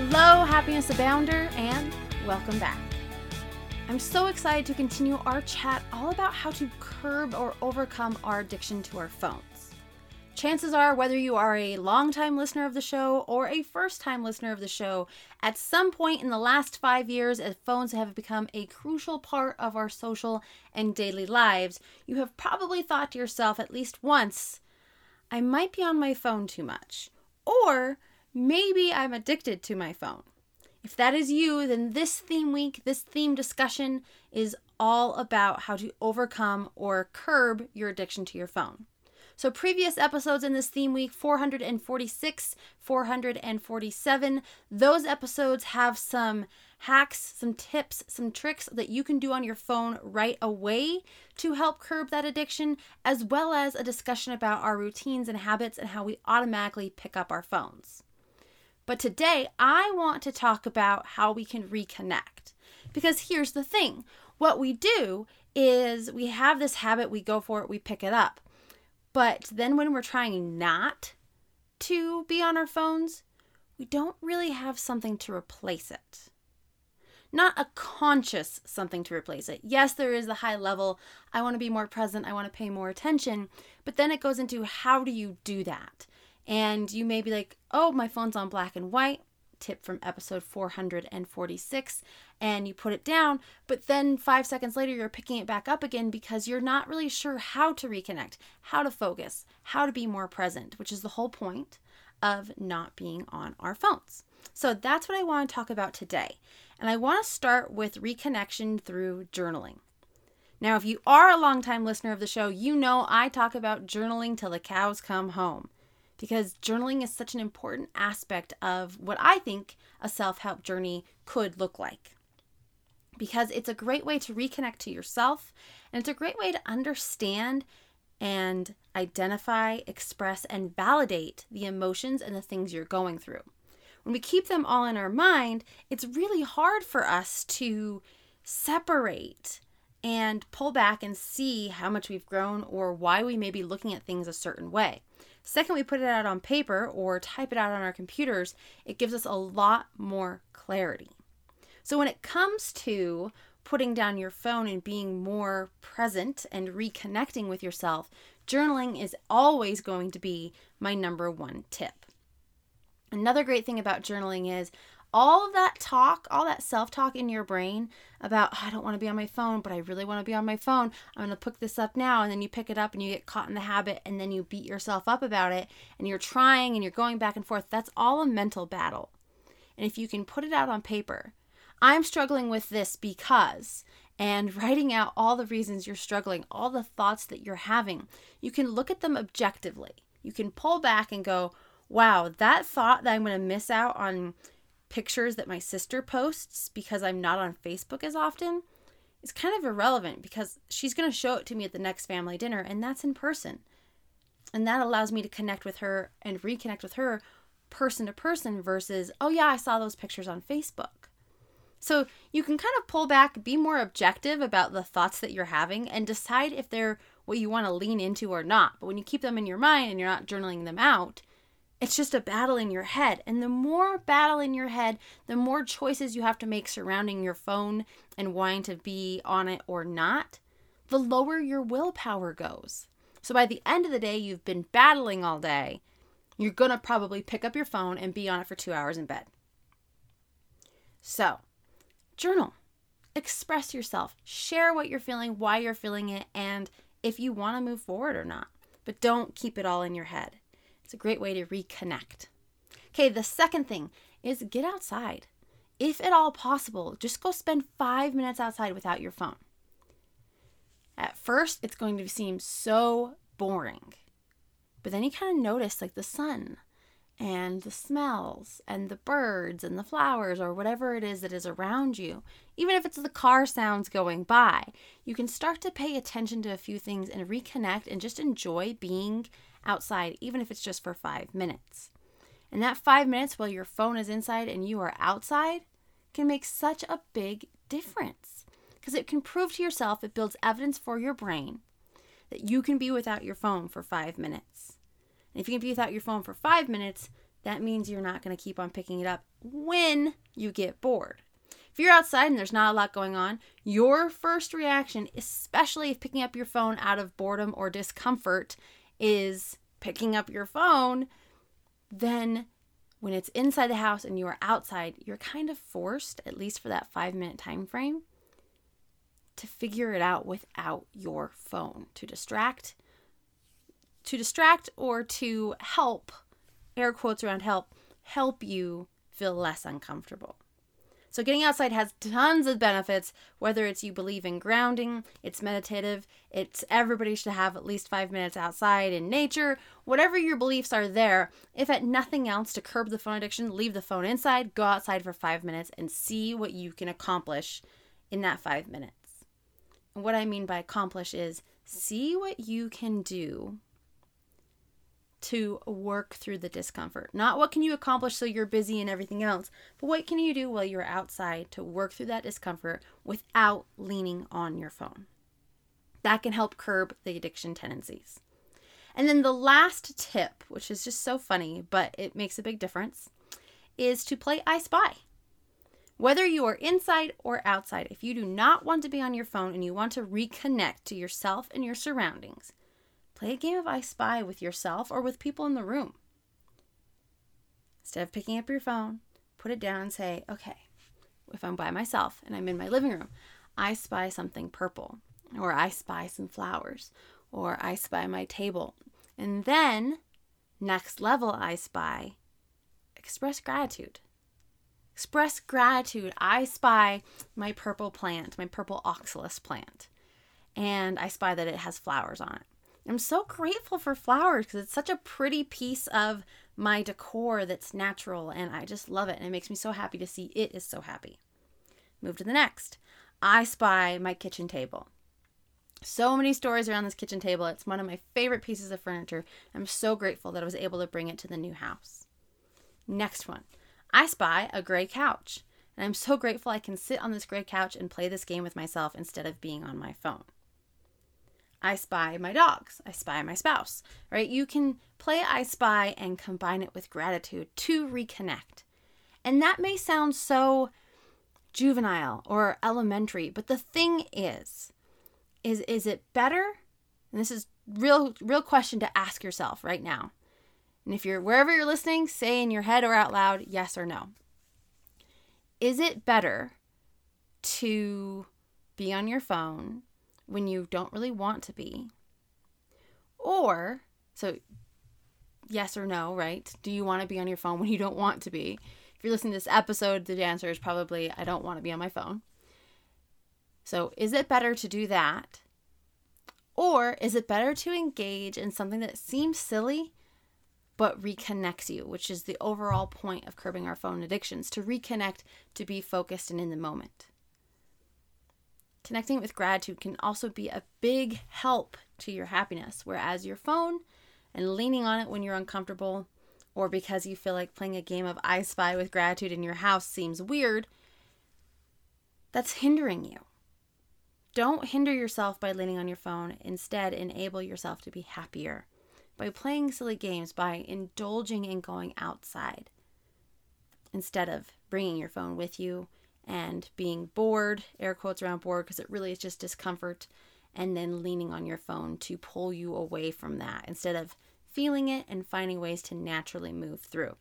Hello, Happiness Abounder, and welcome back. I'm so excited to continue our chat all about how to curb or overcome our addiction to our phones. Chances are, whether you are a long-time listener of the show or a first time listener of the show, at some point in the last five years, as phones have become a crucial part of our social and daily lives, you have probably thought to yourself at least once, I might be on my phone too much. Or maybe I'm addicted to my phone. If that is you, then this theme week, this theme discussion is all about how to overcome or curb your addiction to your phone. So, previous episodes in this theme week 446, 447 those episodes have some hacks, some tips, some tricks that you can do on your phone right away to help curb that addiction, as well as a discussion about our routines and habits and how we automatically pick up our phones. But today, I want to talk about how we can reconnect. Because here's the thing what we do is we have this habit, we go for it, we pick it up. But then when we're trying not to be on our phones, we don't really have something to replace it. Not a conscious something to replace it. Yes, there is the high level, I want to be more present, I want to pay more attention, but then it goes into how do you do that? And you may be like, oh, my phone's on black and white. Tip from episode 446, and you put it down, but then five seconds later, you're picking it back up again because you're not really sure how to reconnect, how to focus, how to be more present, which is the whole point of not being on our phones. So that's what I want to talk about today. And I want to start with reconnection through journaling. Now, if you are a longtime listener of the show, you know I talk about journaling till the cows come home because journaling is such an important aspect of what I think a self help journey could look like. Because it's a great way to reconnect to yourself and it's a great way to understand and identify, express, and validate the emotions and the things you're going through. When we keep them all in our mind, it's really hard for us to separate and pull back and see how much we've grown or why we may be looking at things a certain way. Second, we put it out on paper or type it out on our computers, it gives us a lot more clarity. So when it comes to putting down your phone and being more present and reconnecting with yourself, journaling is always going to be my number one tip. Another great thing about journaling is all of that talk, all that self talk in your brain about, oh, I don't want to be on my phone, but I really want to be on my phone. I'm going to pick this up now. And then you pick it up and you get caught in the habit and then you beat yourself up about it and you're trying and you're going back and forth. That's all a mental battle. And if you can put it out on paper, I'm struggling with this because, and writing out all the reasons you're struggling, all the thoughts that you're having, you can look at them objectively. You can pull back and go, wow, that thought that I'm going to miss out on pictures that my sister posts because I'm not on Facebook as often is kind of irrelevant because she's going to show it to me at the next family dinner and that's in person. And that allows me to connect with her and reconnect with her person to person versus, oh yeah, I saw those pictures on Facebook. So you can kind of pull back, be more objective about the thoughts that you're having, and decide if they're what you want to lean into or not. But when you keep them in your mind and you're not journaling them out, it's just a battle in your head. And the more battle in your head, the more choices you have to make surrounding your phone and wanting to be on it or not, the lower your willpower goes. So by the end of the day, you've been battling all day. You're going to probably pick up your phone and be on it for two hours in bed. So, journal, express yourself, share what you're feeling, why you're feeling it, and if you want to move forward or not. But don't keep it all in your head. It's a great way to reconnect. Okay, the second thing is get outside. If at all possible, just go spend five minutes outside without your phone. At first, it's going to seem so boring. But then you kind of notice like the sun and the smells and the birds and the flowers or whatever it is that is around you, even if it's the car sounds going by, you can start to pay attention to a few things and reconnect and just enjoy being outside, even if it's just for five minutes. And that five minutes while your phone is inside and you are outside can make such a big difference because it can prove to yourself, it builds evidence for your brain that you can be without your phone for five minutes. And if you can be without your phone for five minutes, that means you're not going to keep on picking it up when you get bored. If you're outside and there's not a lot going on, your first reaction, especially if picking up your phone out of boredom or discomfort, is picking up your phone, then when it's inside the house and you are outside, you're kind of forced, at least for that five minute time frame, to figure it out without your phone to distract to distract or to help air quotes around help help you feel less uncomfortable so getting outside has tons of benefits whether it's you believe in grounding it's meditative it's everybody should have at least five minutes outside in nature whatever your beliefs are there if at nothing else to curb the phone addiction leave the phone inside go outside for five minutes and see what you can accomplish in that five minutes. And what I mean by accomplish is see what you can do to work through the discomfort. Not what can you accomplish so you're busy and everything else, but what can you do while you're outside to work through that discomfort without leaning on your phone. That can help curb the addiction tendencies. And then the last tip, which is just so funny, but it makes a big difference, is to play I Spy. Whether you are inside or outside, if you do not want to be on your phone and you want to reconnect to yourself and your surroundings, play a game of I Spy with yourself or with people in the room. Instead of picking up your phone, put it down and say, okay, if I'm by myself and I'm in my living room, I spy something purple, or I spy some flowers, or I spy my table. And then, next level I spy, express gratitude. Express gratitude. I spy my purple plant, my purple oxalis plant, and I spy that it has flowers on it. I'm so grateful for flowers because it's such a pretty piece of my decor that's natural and I just love it and it makes me so happy to see it is so happy. Move to the next. I spy my kitchen table. So many stories around this kitchen table. It's one of my favorite pieces of furniture. I'm so grateful that I was able to bring it to the new house. Next one. I spy a gray couch, and I'm so grateful I can sit on this gray couch and play this game with myself instead of being on my phone. I spy my dogs. I spy my spouse, right? You can play I spy and combine it with gratitude to reconnect. And that may sound so juvenile or elementary, but the thing is, is is it better? And this is real real question to ask yourself right now. And if you're wherever you're listening, say in your head or out loud yes or no. Is it better to be on your phone when you don't really want to be? Or, so yes or no, right? Do you want to be on your phone when you don't want to be? If you're listening to this episode, the answer is probably I don't want to be on my phone. So, is it better to do that? Or is it better to engage in something that seems silly but reconnects you, which is the overall point of curbing our phone addictions to reconnect, to be focused and in the moment. Connecting with gratitude can also be a big help to your happiness, whereas your phone and leaning on it when you're uncomfortable or because you feel like playing a game of I Spy with gratitude in your house seems weird, that's hindering you. Don't hinder yourself by leaning on your phone. Instead, enable yourself to be happier by playing silly games, by indulging in going outside instead of bringing your phone with you and being bored, air quotes around bored, because it really is just discomfort, and then leaning on your phone to pull you away from that instead of feeling it and finding ways to naturally move through.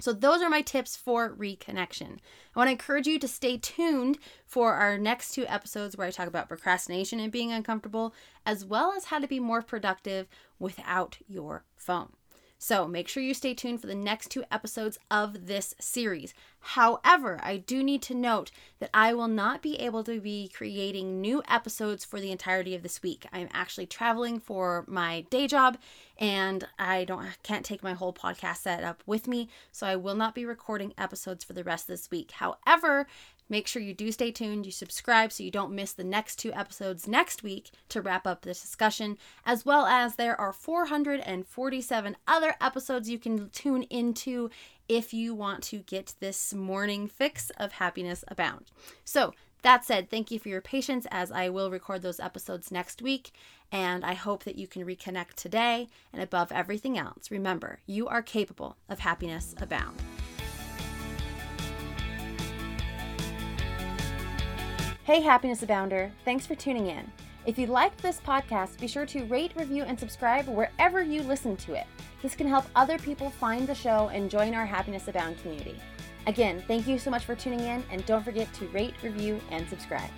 So, those are my tips for reconnection. I want to encourage you to stay tuned for our next two episodes where I talk about procrastination and being uncomfortable, as well as how to be more productive without your phone. So make sure you stay tuned for the next two episodes of this series. However, I do need to note that I will not be able to be creating new episodes for the entirety of this week. I'm actually traveling for my day job and I don't can't take my whole podcast set up with me, so I will not be recording episodes for the rest of this week. However, Make sure you do stay tuned, you subscribe so you don't miss the next two episodes next week to wrap up this discussion, as well as there are 447 other episodes you can tune into if you want to get this morning fix of happiness abound. So, that said, thank you for your patience as I will record those episodes next week, and I hope that you can reconnect today. And above everything else, remember, you are capable of happiness abound. Hey, Happiness Abounder, thanks for tuning in. If you liked this podcast, be sure to rate, review, and subscribe wherever you listen to it. This can help other people find the show and join our Happiness Abound community. Again, thank you so much for tuning in, and don't forget to rate, review, and subscribe.